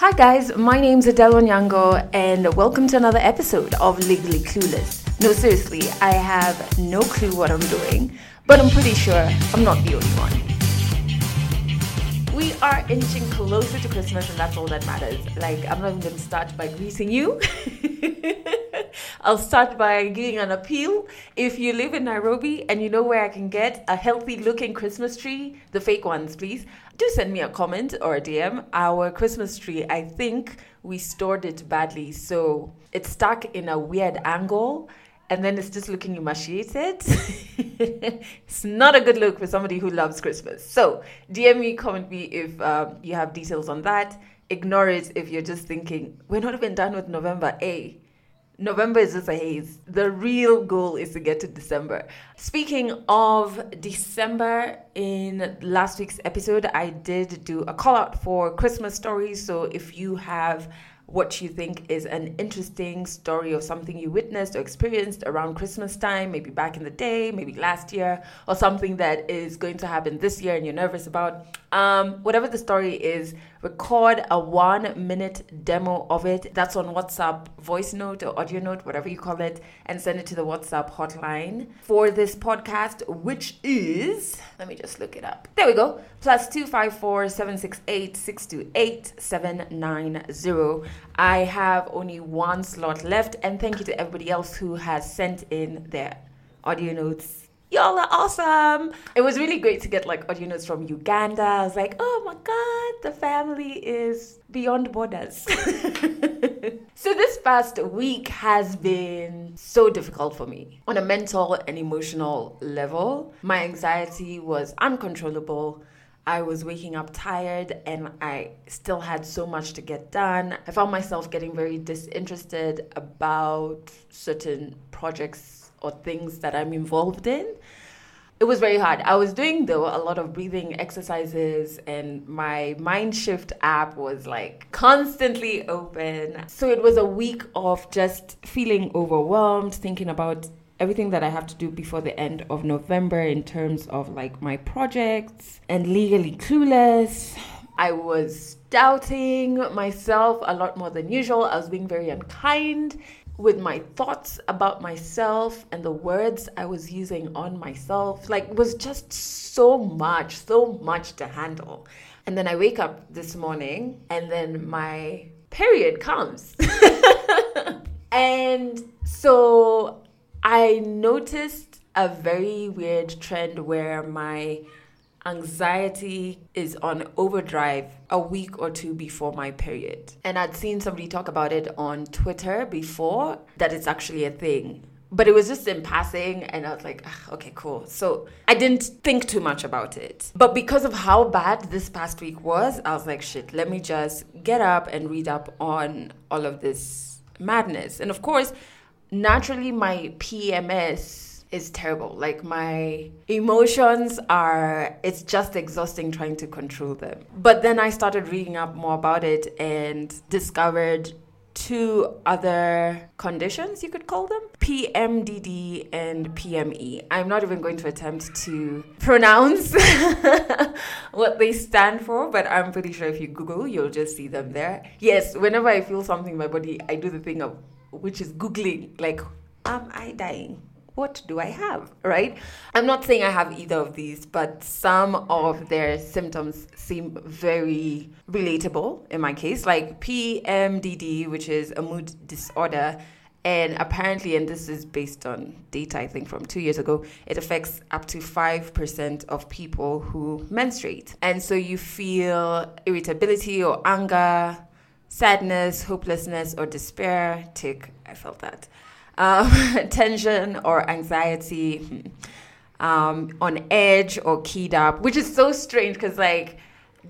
Hi guys, my name's Adele Onyango and welcome to another episode of Legally Clueless. No, seriously, I have no clue what I'm doing, but I'm pretty sure I'm not the only one. We are inching closer to Christmas and that's all that matters. Like, I'm not even to start by greeting you. I'll start by giving an appeal. If you live in Nairobi and you know where I can get a healthy looking Christmas tree, the fake ones, please, do send me a comment or a DM. Our Christmas tree, I think we stored it badly. So it's stuck in a weird angle and then it's just looking emaciated. it's not a good look for somebody who loves Christmas. So DM me, comment me if um, you have details on that. Ignore it if you're just thinking, we're not even done with November. A. November is just a haze. The real goal is to get to December. Speaking of December, in last week's episode, I did do a call out for Christmas stories. So if you have what you think is an interesting story of something you witnessed or experienced around Christmas time, maybe back in the day, maybe last year, or something that is going to happen this year and you're nervous about. Um, whatever the story is, record a one minute demo of it. That's on WhatsApp voice note or audio note, whatever you call it, and send it to the WhatsApp hotline for this podcast, which is, let me just look it up. There we go. Plus 254 768 628 790. I have only one slot left, and thank you to everybody else who has sent in their audio notes y'all are awesome. It was really great to get like audio notes from Uganda. I was like, oh my God, the family is beyond borders. so this past week has been so difficult for me on a mental and emotional level. My anxiety was uncontrollable. I was waking up tired and I still had so much to get done. I found myself getting very disinterested about certain projects or things that I'm involved in. It was very hard. I was doing though a lot of breathing exercises and my mind shift app was like constantly open. So it was a week of just feeling overwhelmed, thinking about everything that I have to do before the end of November in terms of like my projects and legally clueless. I was doubting myself a lot more than usual. I was being very unkind with my thoughts about myself and the words I was using on myself. Like, was just so much, so much to handle. And then I wake up this morning, and then my period comes. and so I noticed a very weird trend where my anxiety is on overdrive a week or two before my period. And I'd seen somebody talk about it on Twitter before that it's actually a thing. But it was just in passing, and I was like, ah, okay, cool. So I didn't think too much about it. But because of how bad this past week was, I was like, shit, let me just get up and read up on all of this madness. And of course, naturally, my PMS is terrible. Like my emotions are, it's just exhausting trying to control them. But then I started reading up more about it and discovered two other conditions, you could call them PMDD and PME. I'm not even going to attempt to pronounce what they stand for, but I'm pretty sure if you Google, you'll just see them there. Yes, whenever I feel something in my body, I do the thing of which is Googling, like, am I dying? What do I have, right? I'm not saying I have either of these, but some of their symptoms seem very relatable in my case, like PMDD, which is a mood disorder. And apparently, and this is based on data I think from two years ago, it affects up to 5% of people who menstruate. And so you feel irritability or anger, sadness, hopelessness, or despair. Tick, I felt that um, tension or anxiety, hmm, um, on edge or keyed up, which is so strange because, like,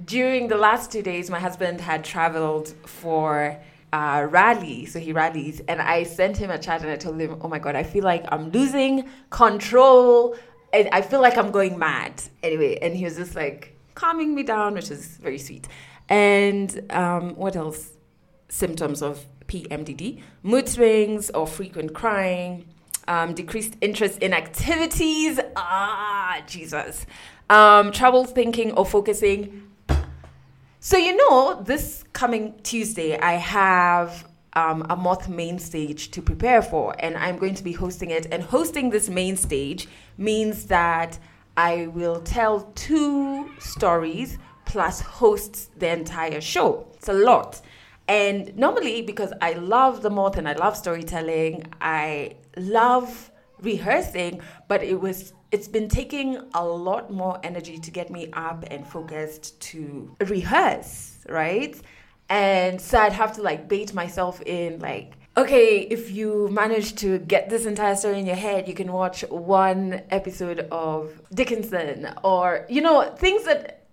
during the last two days, my husband had traveled for uh, rally, so he rallies, and I sent him a chat and I told him, "Oh my god, I feel like I'm losing control, and I feel like I'm going mad." Anyway, and he was just like calming me down, which is very sweet. And um, what else? Symptoms of PMDD, mood swings or frequent crying, um, decreased interest in activities, ah, Jesus, um, trouble thinking or focusing, So, you know, this coming Tuesday, I have um, a moth main stage to prepare for, and I'm going to be hosting it. And hosting this main stage means that I will tell two stories plus host the entire show. It's a lot. And normally, because I love the moth and I love storytelling, I love rehearsing, but it was it's been taking a lot more energy to get me up and focused to rehearse, right? And so I'd have to like bait myself in like okay, if you manage to get this entire story in your head, you can watch one episode of Dickinson or, you know, things that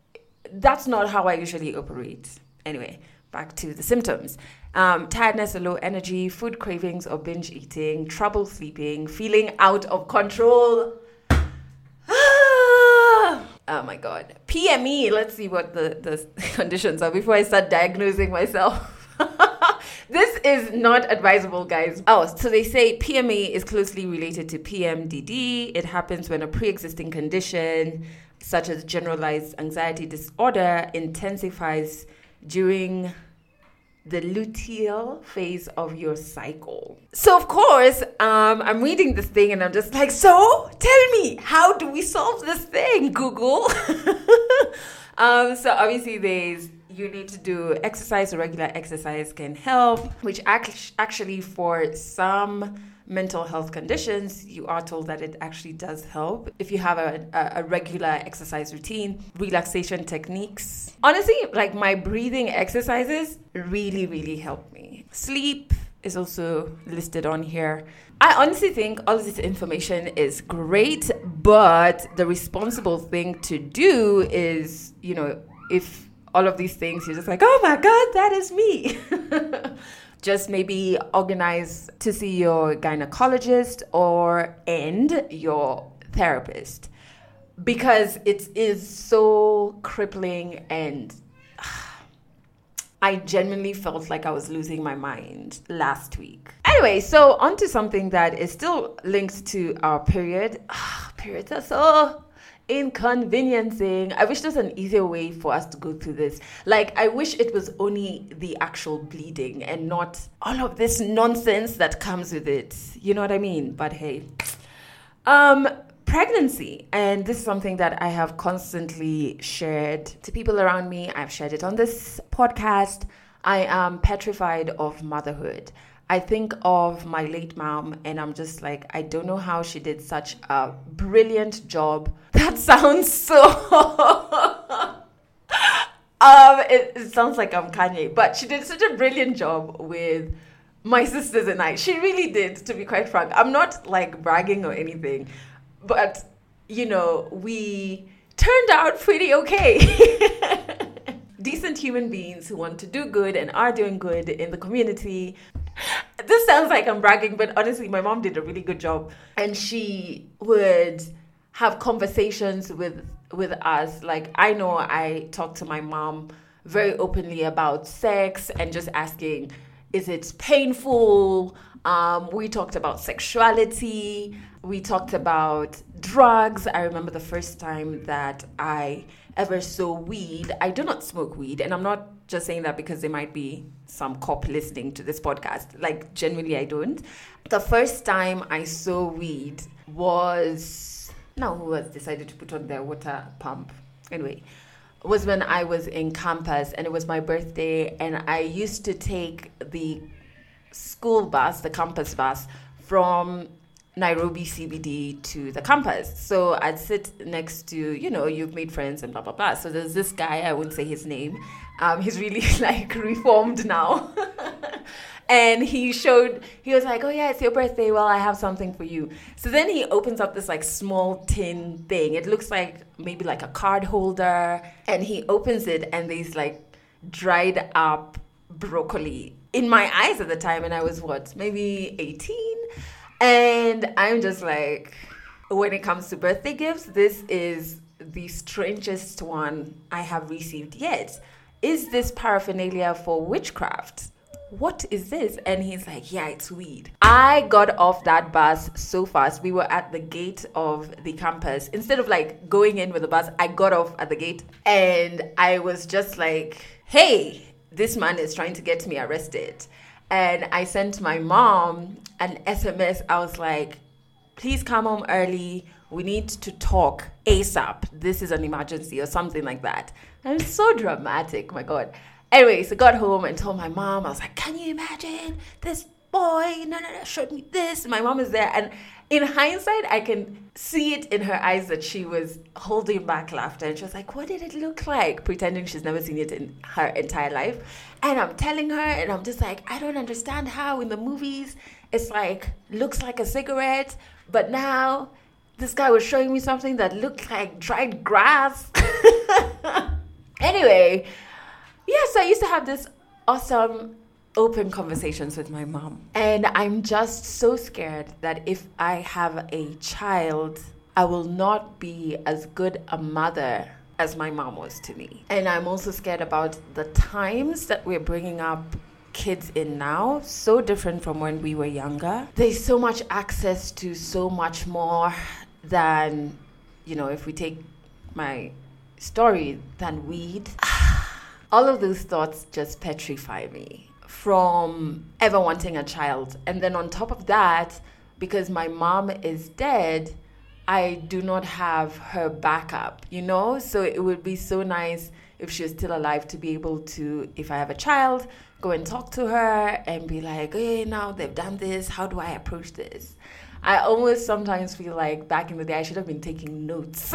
that's not how I usually operate. Anyway, back to the symptoms um, tiredness or low energy, food cravings or binge eating, trouble sleeping, feeling out of control. oh my god. PME, let's see what the, the conditions are before I start diagnosing myself. this is not advisable, guys. Oh, so they say PME is closely related to PMDD. It happens when a pre existing condition, such as generalized anxiety disorder, intensifies during the luteal phase of your cycle. So, of course, um, I'm reading this thing and I'm just like, so tell me, how do we solve this thing, Google? um, so, obviously, there's you need to do exercise, regular exercise can help, which actually, for some mental health conditions, you are told that it actually does help. If you have a, a, regular exercise routine, relaxation techniques. Honestly, like my breathing exercises really, really help me. Sleep is also listed on here. I honestly think all of this information is great, but the responsible thing to do is, you know, if all of these things, you're just like, oh my God, that is me. just maybe organize to see your gynecologist or and your therapist because it is so crippling and I genuinely felt like I was losing my mind last week. Anyway, so on to something that is still linked to our period. periods are so inconveniencing. I wish there's an easier way for us to go through this. Like, I wish it was only the actual bleeding and not all of this nonsense that comes with it. You know what I mean? But hey. Um, pregnancy. And this is something that I have constantly shared to people around me. I've shared it on this podcast. I am petrified of motherhood. I think of my late mom and I'm just like, I don't know how she did such a brilliant job. That sounds so. um, it, it sounds like I'm Kanye, but she did such a brilliant job with my sisters and I. She really did, to be quite frank. I'm not like bragging or anything, but you know, we turned out pretty okay. Decent human beings who want to do good and are doing good in the community this sounds like I'm bragging, but honestly, my mom did a really good job. And she would have conversations with with us. Like I know I talked to my mom very openly about sex and just asking, is it painful? Um, we talked about sexuality. We talked about drugs. I remember the first time that I ever so weed. I do not smoke weed, and I'm not just saying that because there might be some cop listening to this podcast. Like, genuinely, I don't. The first time I saw weed was now who has decided to put on their water pump. Anyway, was when I was in campus and it was my birthday, and I used to take the school bus, the campus bus, from Nairobi CBD to the campus. So I'd sit next to, you know, you've made friends and blah, blah, blah. So there's this guy, I won't say his name. Um, he's really like reformed now. and he showed, he was like, oh yeah, it's your birthday. Well, I have something for you. So then he opens up this like small tin thing. It looks like maybe like a card holder. And he opens it and there's like dried up broccoli in my eyes at the time. And I was what, maybe 18? And I'm just like, when it comes to birthday gifts, this is the strangest one I have received yet. Is this paraphernalia for witchcraft? What is this? And he's like, Yeah, it's weed. I got off that bus so fast. We were at the gate of the campus. Instead of like going in with the bus, I got off at the gate and I was just like, hey, this man is trying to get me arrested. And I sent my mom an SMS. I was like, please come home early. We need to talk ASAP. This is an emergency or something like that. It's so dramatic, my God. Anyways, I got home and told my mom, I was like, can you imagine this boy? No, no, no, showed me this. My mom is there. And in hindsight, I can see it in her eyes that she was holding back laughter. And she was like, What did it look like? Pretending she's never seen it in her entire life. And I'm telling her, and I'm just like, I don't understand how in the movies it's like, looks like a cigarette, but now this guy was showing me something that looked like dried grass. anyway, yes, I used to have this awesome open conversations with my mom. And I'm just so scared that if I have a child, I will not be as good a mother as my mom was to me. And I'm also scared about the times that we're bringing up kids in now, so different from when we were younger. There's so much access to so much more than, you know, if we take my story, than weed. All of those thoughts just petrify me from ever wanting a child. And then on top of that, because my mom is dead, I do not have her backup, you know? So it would be so nice if she was still alive to be able to, if I have a child, go and talk to her and be like, hey, now they've done this. How do I approach this? I almost sometimes feel like back in the day I should have been taking notes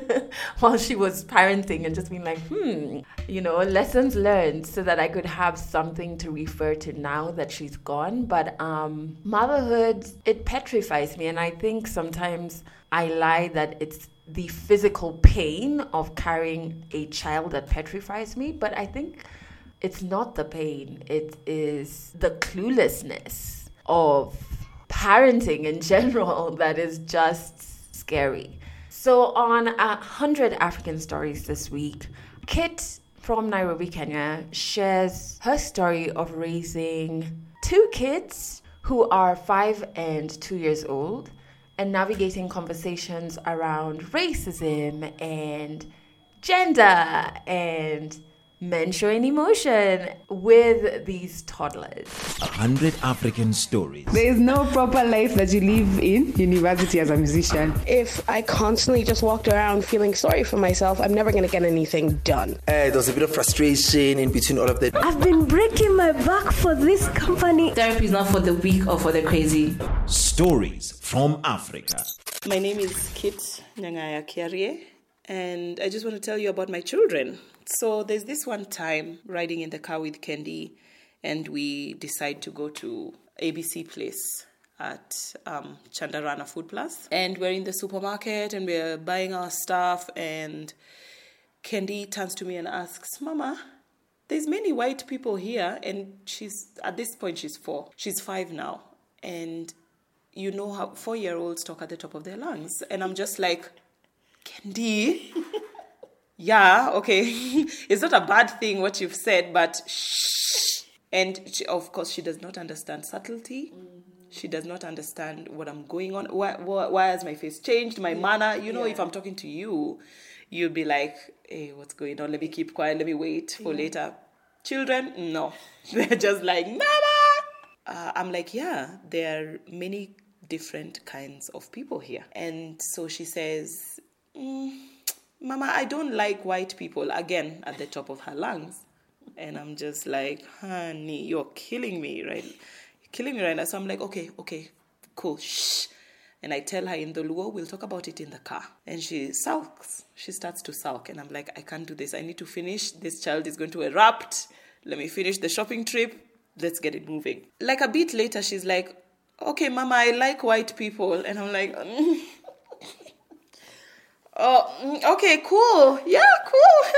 while she was parenting and just being like, hmm, you know, lessons learned so that I could have something to refer to now that she's gone. But um, motherhood, it petrifies me. And I think sometimes I lie that it's the physical pain of carrying a child that petrifies me. But I think it's not the pain, it is the cluelessness of parenting in general that is just scary. So, on a hundred African stories this week, Kit from Nairobi, Kenya, shares her story of raising two kids who are five and two years old and navigating conversations around racism and gender and men showing emotion with these toddlers. A hundred African stories. There is no proper life that you live in university as a musician. If I constantly just walked around feeling sorry for myself, I'm never going to get anything done. Uh, there was a bit of frustration in between all of that. I've been breaking my back for this company. Therapy is not for the weak or for the crazy. Stories from Africa. My name is Kit Nyangaya Kiarie, and I just want to tell you about my children. So there's this one time riding in the car with Kendi, and we decide to go to ABC Place at um, Chandarana Food Plus. And we're in the supermarket and we're buying our stuff, and Kendi turns to me and asks, Mama, there's many white people here, and she's at this point she's four. She's five now, and you know how four year olds talk at the top of their lungs, and I'm just like, Kendi. yeah, okay. it's not a bad thing what you've said, but shh. And she, of course, she does not understand subtlety. Mm-hmm. She does not understand what I'm going on. Why, why, why has my face changed? My manner. You know, yeah. if I'm talking to you, you'll be like, hey, what's going on? Let me keep quiet. Let me wait for yeah. later. Children, no. They're just like, Mama! Uh, I'm like, yeah, there are many different kinds of people here. And so she says, mm, Mama, I don't like white people, again, at the top of her lungs. And I'm just like, honey, you're killing me, right? You're killing me right now. So I'm like, okay, okay, cool, shh. And I tell her in the Luo, we'll talk about it in the car. And she sulks. She starts to sulk. And I'm like, I can't do this. I need to finish. This child is going to erupt. Let me finish the shopping trip. Let's get it moving. Like a bit later, she's like, okay, Mama, I like white people. And I'm like, mm. Oh, mm, okay, cool. Yeah, cool.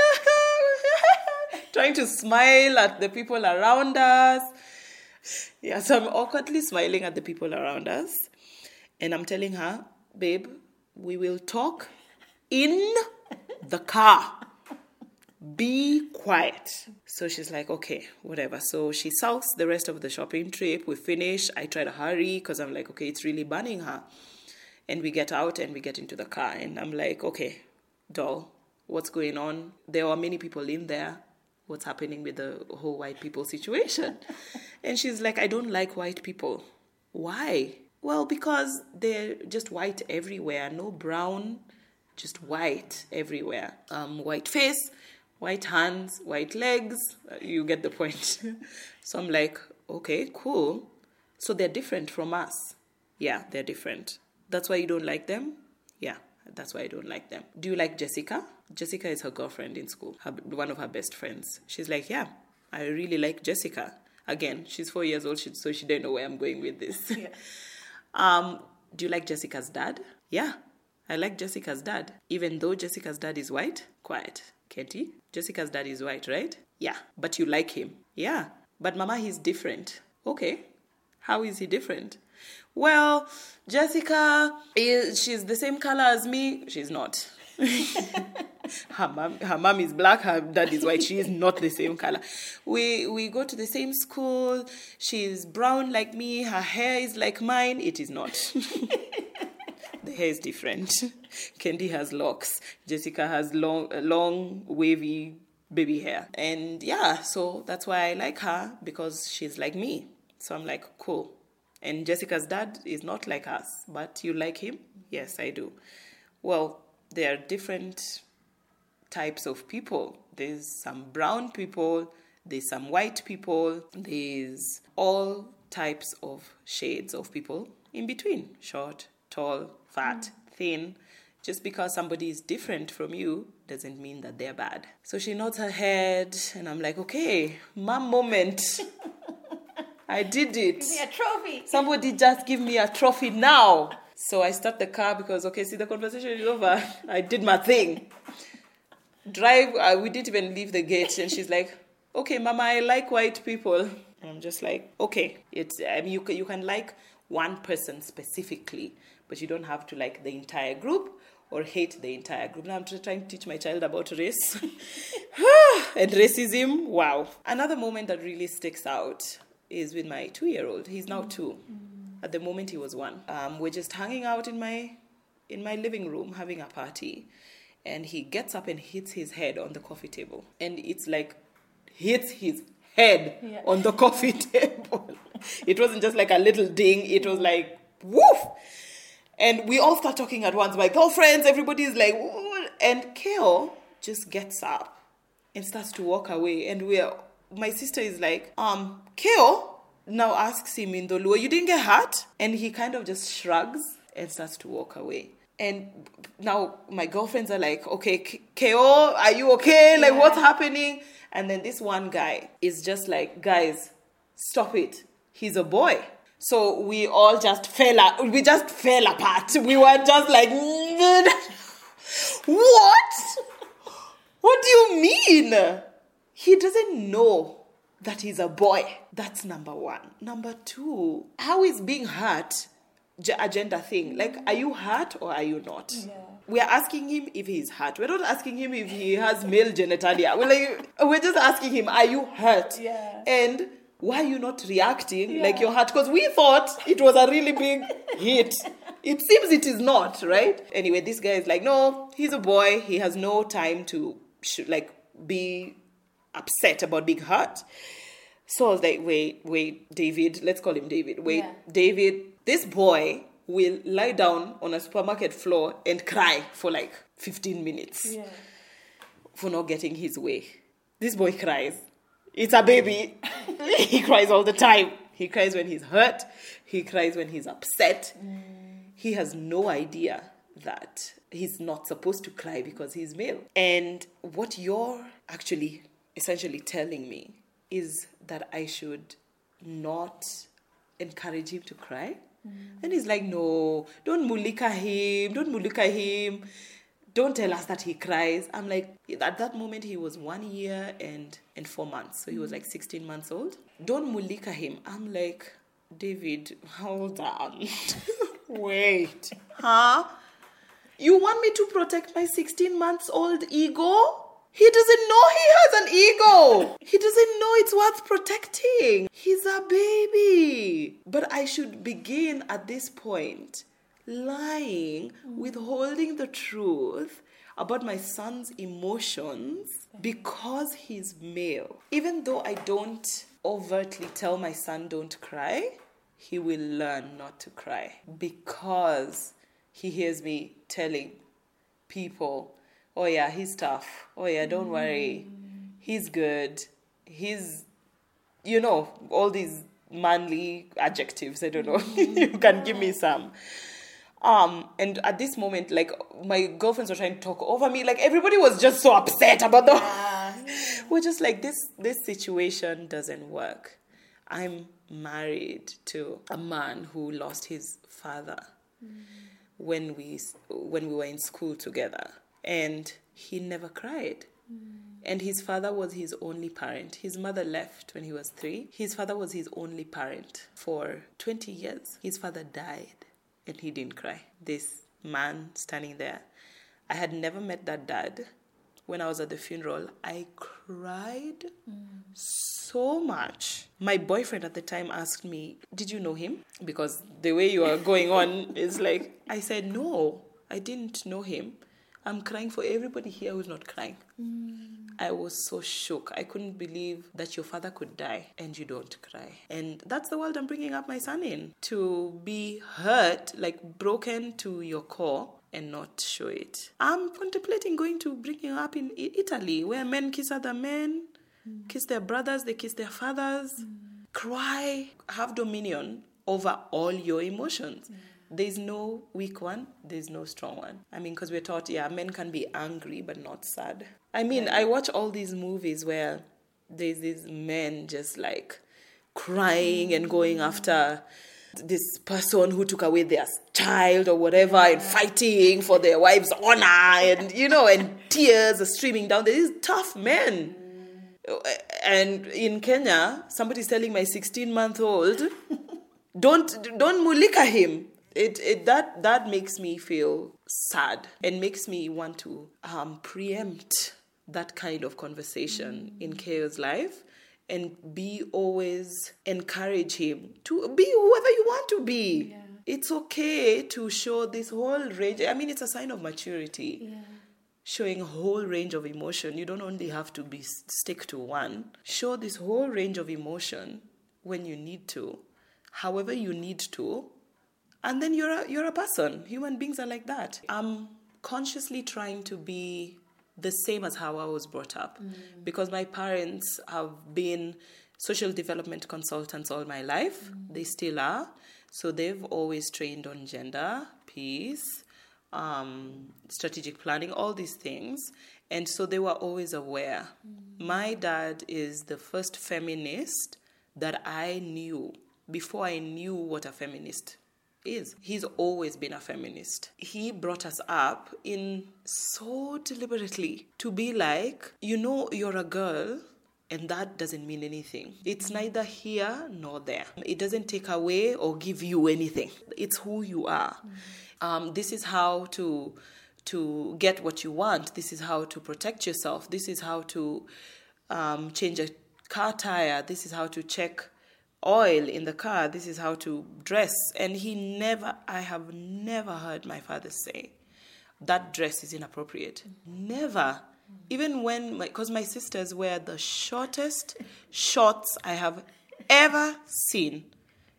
Trying to smile at the people around us. Yeah, so I'm awkwardly smiling at the people around us. And I'm telling her, babe, we will talk in the car. Be quiet. So she's like, okay, whatever. So she sulks the rest of the shopping trip. We finish. I try to hurry because I'm like, okay, it's really burning her. And we get out and we get into the car. And I'm like, okay, doll, what's going on? There are many people in there. what's happening with the whole white people situation. and she's like, I don't like white people. Why? Well, because they're just white everywhere, no brown, just white everywhere. Um, white face, white hands, white legs. Uh, You get the point. so I'm like, okay, cool. So they're different from us. Yeah, they're different. That's why you don't like them? Yeah, that's why I don't like them. Do you like Jessica? Jessica is her girlfriend in school, her, one of her best friends. She's like, yeah, I really like Jessica. Again, she's four years old, she- so she didn't know where I'm going with this. um, do you like Jessica's dad? Yeah, I like Jessica's dad. Even though Jessica's dad is white? Quiet. Katie, Jessica's dad is white, right? Yeah, but you like him? Yeah, but Mama, he's different. Okay, how is he different? Well, Jessica is she's the same color as me. She's not. her mom her mom is black, her dad is white. She is not the same color. We we go to the same school. She's brown like me. Her hair is like mine. It is not. the hair is different. Kendi has locks. Jessica has long long wavy baby hair. And yeah, so that's why I like her because she's like me. So I'm like, cool. And Jessica's dad is not like us, but you like him? Yes, I do. Well, there are different types of people. There's some brown people, there's some white people, there's all types of shades of people in between short, tall, fat, mm. thin. Just because somebody is different from you doesn't mean that they're bad. So she nods her head, and I'm like, okay, mom moment. I did it. a trophy. Somebody just give me a trophy now. So I start the car because, okay, see, the conversation is over. I did my thing. Drive, uh, we didn't even leave the gate. And she's like, okay, mama, I like white people. And I'm just like, okay. It's, I mean, you can, you can like one person specifically, but you don't have to like the entire group or hate the entire group. Now I'm trying to teach my child about race and racism. Wow. Another moment that really sticks out is with my two year old. He's now two. At the moment, he was one. Um, we're just hanging out in my in my living room having a party, and he gets up and hits his head on the coffee table, and it's like hits his head on the coffee table. it wasn't just like a little ding. It was like woof. And we all start talking at once. My girlfriends, everybody's like, and Keo just gets up and starts to walk away. And we're, my sister is like, um, Keo now asks him in Dholuo, you didn't get hurt? And he kind of just shrugs and starts to walk away. And now my girlfriends are like, okay, Keo, are you okay? Like, what's happening? And then this one guy is just like, guys, stop it. He's a boy. So we all just fell a- we just fell apart. We were just like what? What do you mean? He doesn't know that he's a boy. That's number one. Number two, how is being hurt a gender thing? Like, are you hurt or are you not? We are asking him if he's hurt. We're not asking him if he has male genitalia. We're like, we're just asking him, are you hurt? Yeah. And why are you not reacting like you're hurt? Because we thought it was a really big hit. It seems it is not, right? Anyway, this guy is like, no, he's a boy. He has no time to sh- like be upset about being hurt. So I was like, wait, wait, David, let's call him David. Wait, Yeah. David, this boy will lie down on a supermarket floor and cry for like 15 minutes for not getting his way. This boy cries. It's a baby. he cries all the time. He cries when he's hurt. He cries when he's upset. Mm. He has no idea that he's not supposed to cry because he's male. And what you're actually essentially telling me is that I should not encourage him to cry. Mm. And he's like, no, don't mulika him, don't mulika him don't tell us that he cries. I'm like, at that moment he was one year and and four months, so he was mm. like 16 months old. Don't mulika him. I'm like, David, hold on, wait, huh? You want me to protect my 16 months old ego? He doesn't know he has an ego. He doesn't know it's worth protecting. He's a baby. But I should begin at this point lying, mm. withholding the truth about my son's emotions because he's male. Even though I don't overtly tell my son don't cry, he will learn not to cry because he hears me telling people, "Oh yeah, he's tough. Oh yeah, don't worry. He's good. He's you know, all these manly adjectives. I don't know. you can give me some. Um, and at this moment, like my girlfriends were trying to talk over me. Like everybody was just so upset about the. We're just like this. This situation doesn't work. I'm married to a man who lost his father when we when we were in school together, and he never cried. And his father was his only parent. His mother left when he was three. His father was his only parent for 20 years. His father died and he didn't cry. This man standing there. I had never met that dad. When I was at the funeral, I cried so much. My boyfriend at the time asked me, Did you know him? Because the way you are going on is like, I said, No, I didn't know him. I'm crying for everybody here who's not crying. Mm. I was so shook. I couldn't believe that your father could die and you don't cry. And that's the world I'm bringing up my son in to be hurt, like broken to your core. And not show it. I'm contemplating going to bring him up in Italy, where men kiss other men, mm. kiss their brothers, they kiss their fathers, mm. cry, have dominion over all your emotions. There's no weak one, there's no strong one. I mean, because we're taught, yeah, men can be angry but not sad. I mean, I watch all these movies where there's these men just like crying and going after this person who took away their child or whatever and fighting for their wife's honor and you know and tears are streaming down these tough men and in kenya somebody's telling my 16 month old don't don't mulika him it, it that that makes me feel sad and makes me want to um, preempt that kind of conversation in Keo's life and be always encourage him to be whoever you want to be. It's okay to show this whole range. I mean, it's a sign of maturity. Showing a whole range of emotion. You don't only have to be stick to one. Show this whole range of emotion when you need to, however you need to, and then you're a, you're a person. Human beings are like that. I'm consciously trying to be the same as how I was brought up mm. because my parents have been social development consultants all my life. Mm. They still are. So they've always trained on gender, peace, um, strategic planning, all these things. And so they were always aware. Mm. My dad is the first feminist that I knew before I knew what a feminist is. He's always been a feminist. He brought us up in so deliberately to be like, you know, you're a girl. And that doesn't mean anything. It's neither here nor there. It doesn't take away or give you anything. It's who you are. Um, this is how to to get what you want. This is how to protect yourself. This is how to um, change a car tire. This is how to check oil in the car. This is how to dress. And he never, I have never heard my father say, that dress is inappropriate. Never. Even when, because my, sisters wear the shortest shorts I have ever seen.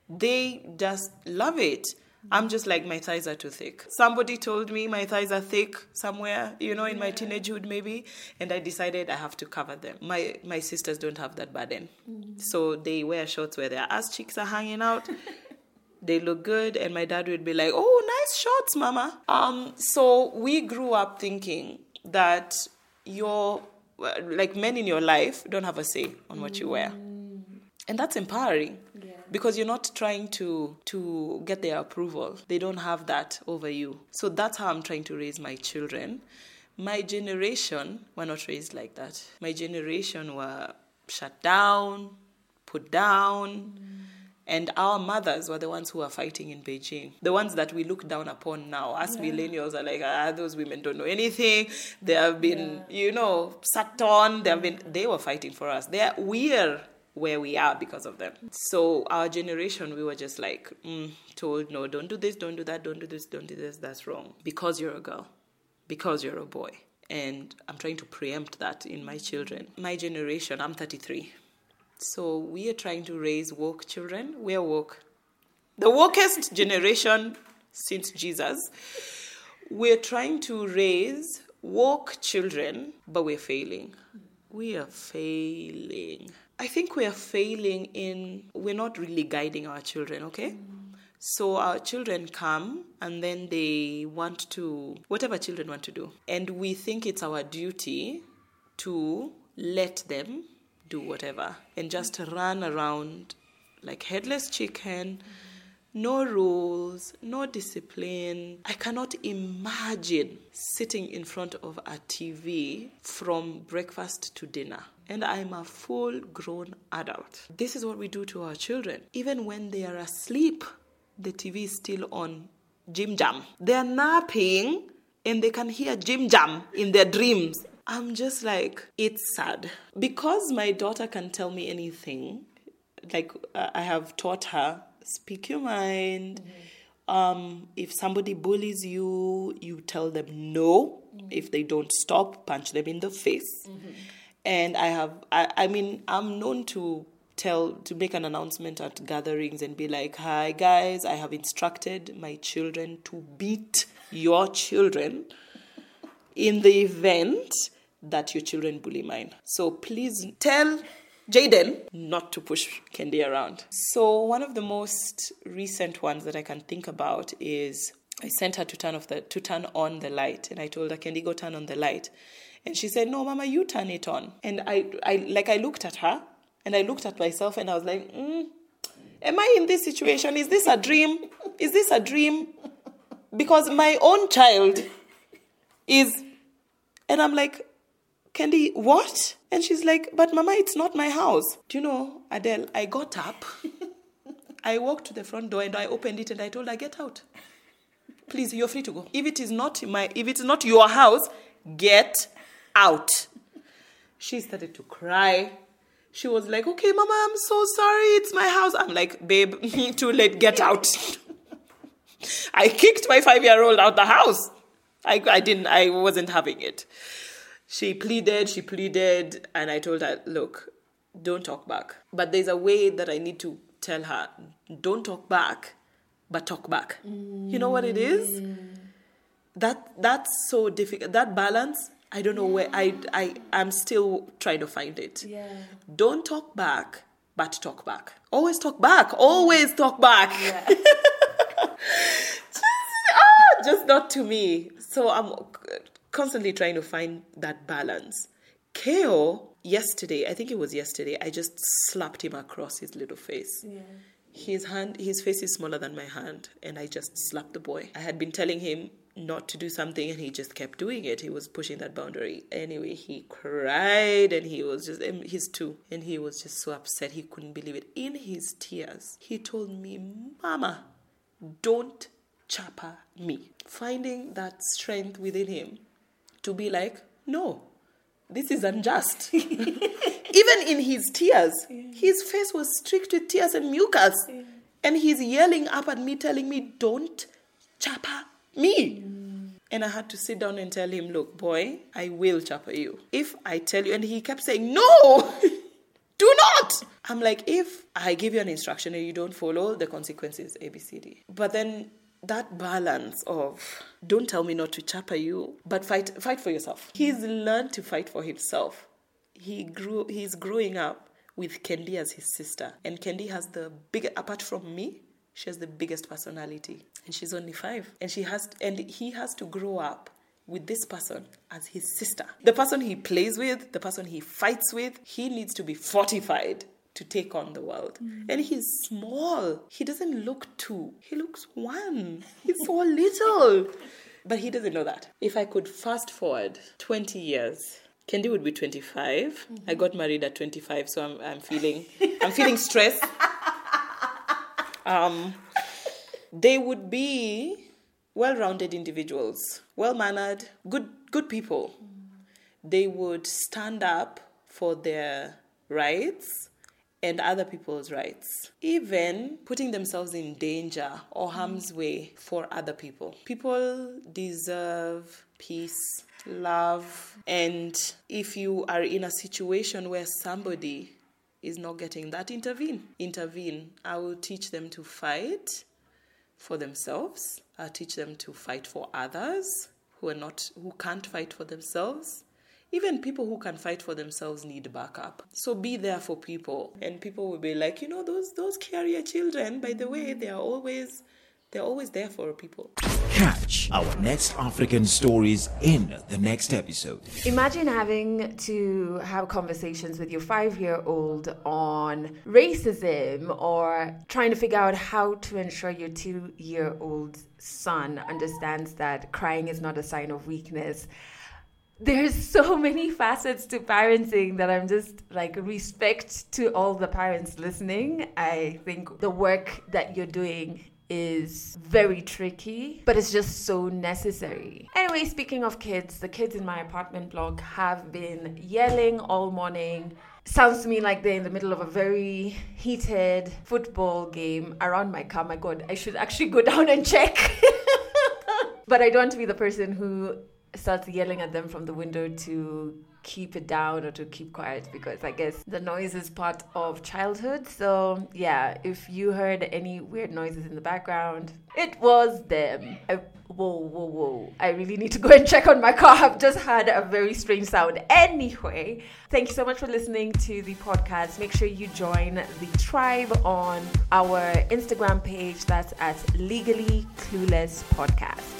They just love it. I'm just like, my thighs are too thick. Somebody told me my thighs are thick somewhere, you know, in my teenagehood maybe, and I decided I have to cover them. My my sisters don't have that burden. So they wear shorts where their ass cheeks are hanging out. they look good, and my dad would be like, "Oh, nice shorts, mama." Um, so we grew up thinking that your like men in your life don't have a say on what you wear, and that's empowering because you're not trying to to get their approval they don't have that over you so that's how i'm trying to raise my children my generation were not raised like that my generation were shut down put down and our mothers were the ones who were fighting in Beijing. The ones that we look down upon now. Us millennials are like, ah, those women don't know anything. They have been, you know, sat on. They have been. They were fighting for us. They are, we're where we are because of them. So our generation, we were just like mm, told, no, don't do this, don't do that, don't do this, don't do this. That's wrong because you're a girl, because you're a boy. and I'm trying to preempt that in my children. My generation, I'm 33. So we are trying to raise woke children. We're woke. The wokest generation since Jesus. We're trying to raise woke children, but we're failing. We are failing. I think we are failing in, we're not really guiding our children, okay? So our children come and then they want to, whatever children want to do. And we think it's our duty to let them do whatever and just run around like headless chicken. No rules, no discipline. I cannot imagine sitting in front of a TV from breakfast to dinner. And I'm a full grown adult. This is what we do to our children. Even when they are asleep, the TV is still on Jim Jam. They're napping and they can hear Jim Jam in their dreams. I'm just like, it's sad. Because my daughter can tell me anything, like uh, I have taught her, speak your mind. Um, if somebody bullies you, you tell them no. If they don't stop, punch them in the face. And I have, I, I mean, I'm known to tell to make an announcement at gatherings and be like hi guys i have instructed my children to beat your children in the event that your children bully mine. So please tell jaden not to push kendi around. So one of the most recent ones that i can think about is i sent her to turn off the to turn on the light. And i told her kendi go turn on the light and she said no mama you turn it on and i i like i looked at her and I looked at myself and I was like, mm, Am I in this situation? Is this a dream? Is this a dream? Because my own child is. And I'm like, Kendi, what? And she's like, But mama, it's not my house. Do you know, Adele, I got up. I walked to the front door and I opened it and I told her, Get out. Please, you're free to go. If it is not my if it's not your house, get out. She started to cry she was like, okay, mama, I'm so sorry. It's my house. I'm like, babe, too late. Get out. I kicked my five year old out the house. I, I didn't, I wasn't having it. She pleaded, she pleaded, and I told her, look, don't talk back. But there's a way that I need to tell her, don't talk back, but talk back. You know what it is? Mm. That that's so difficult. That balance, I don't know where I I I'm still trying to find it. Yeah. Don't talk back, but talk back. Always talk back. Always talk back. just, ah, just not to me. So I'm constantly trying to find that balance. Keo, yesterday, I think it was yesterday, I just slapped him across his little face. His hand, his face is smaller than my hand, and I just slapped the boy. I had been telling him not to do something, and he just kept doing it. He was pushing that boundary. Anyway, he cried, and he was just, and he's two, and he was just so upset. He couldn't believe it. In his tears, he told me, Mama, don't chapa me. Finding that strength within him to be like, no, this is unjust. Even in his tears, his face was streaked with tears and mucus. And he's yelling up at me, telling me, don't chapa me. And I had to sit down and tell him, look, boy, I will chapa you. If I tell you, and he kept saying, no, do not. I'm like, if I give you an instruction and you don't follow, the consequences ABCD. But then that balance of don't tell me not to chapa you, but fight fight for yourself. He's learned to fight for himself. He grew he's growing up with Kendi as his sister. And Kendi has the big apart from me, she has the biggest personality. And she's only five. And she has and he has to grow up with this person as his sister. The person he plays with, the person he fights with, he needs to be fortified to take on the world. Mm. And he's small. He doesn't look two. He looks one. He's so little. But he doesn't know that. If I could fast forward 20 years, Kendi would be 25. I mm-hmm. got married at 25, so I'm, I'm feeling I'm feeling stressed. Um, they would be well-rounded individuals, well-mannered, good good people. They would stand up for their rights and other people's rights, even putting themselves in danger or harm's way for other people. People deserve peace, love, and if you are in a situation where somebody is not getting that, intervene. Intervene. I will teach them to fight for themselves. I'll teach them to fight for others who are not who can't fight for themselves. Even people who can fight for themselves need backup. So be there for people. And people will be like, you know, those those Kiarie children, by the way, they are always they're always there for people. Catch our next African stories in the next episode. Imagine having to have conversations with your five year old on racism or trying to figure out how to ensure your two year old son understands that crying is not a sign of weakness. There's so many facets to parenting that I'm just like respect to all the parents listening. I think the work that you're doing is very tricky, but it's just so necessary. Anyway, speaking of kids, the kids in my apartment block have been yelling all morning. Sounds to me like they're in the middle of a very heated football game around my car. My God, I should actually go down and check. but I don't want to be the person who starts yelling at them from the window to keep it down or to keep quiet because I guess the noise is part of childhood. So, yeah, if you heard any weird noises in the background, it was them. I, whoa, whoa, whoa. I really need to go and check on my car. I've just had a very strange sound. Anyway, thank you so much for listening to the podcast. Make sure you join the tribe on our Instagram page. That's at Legally Clueless Podcast.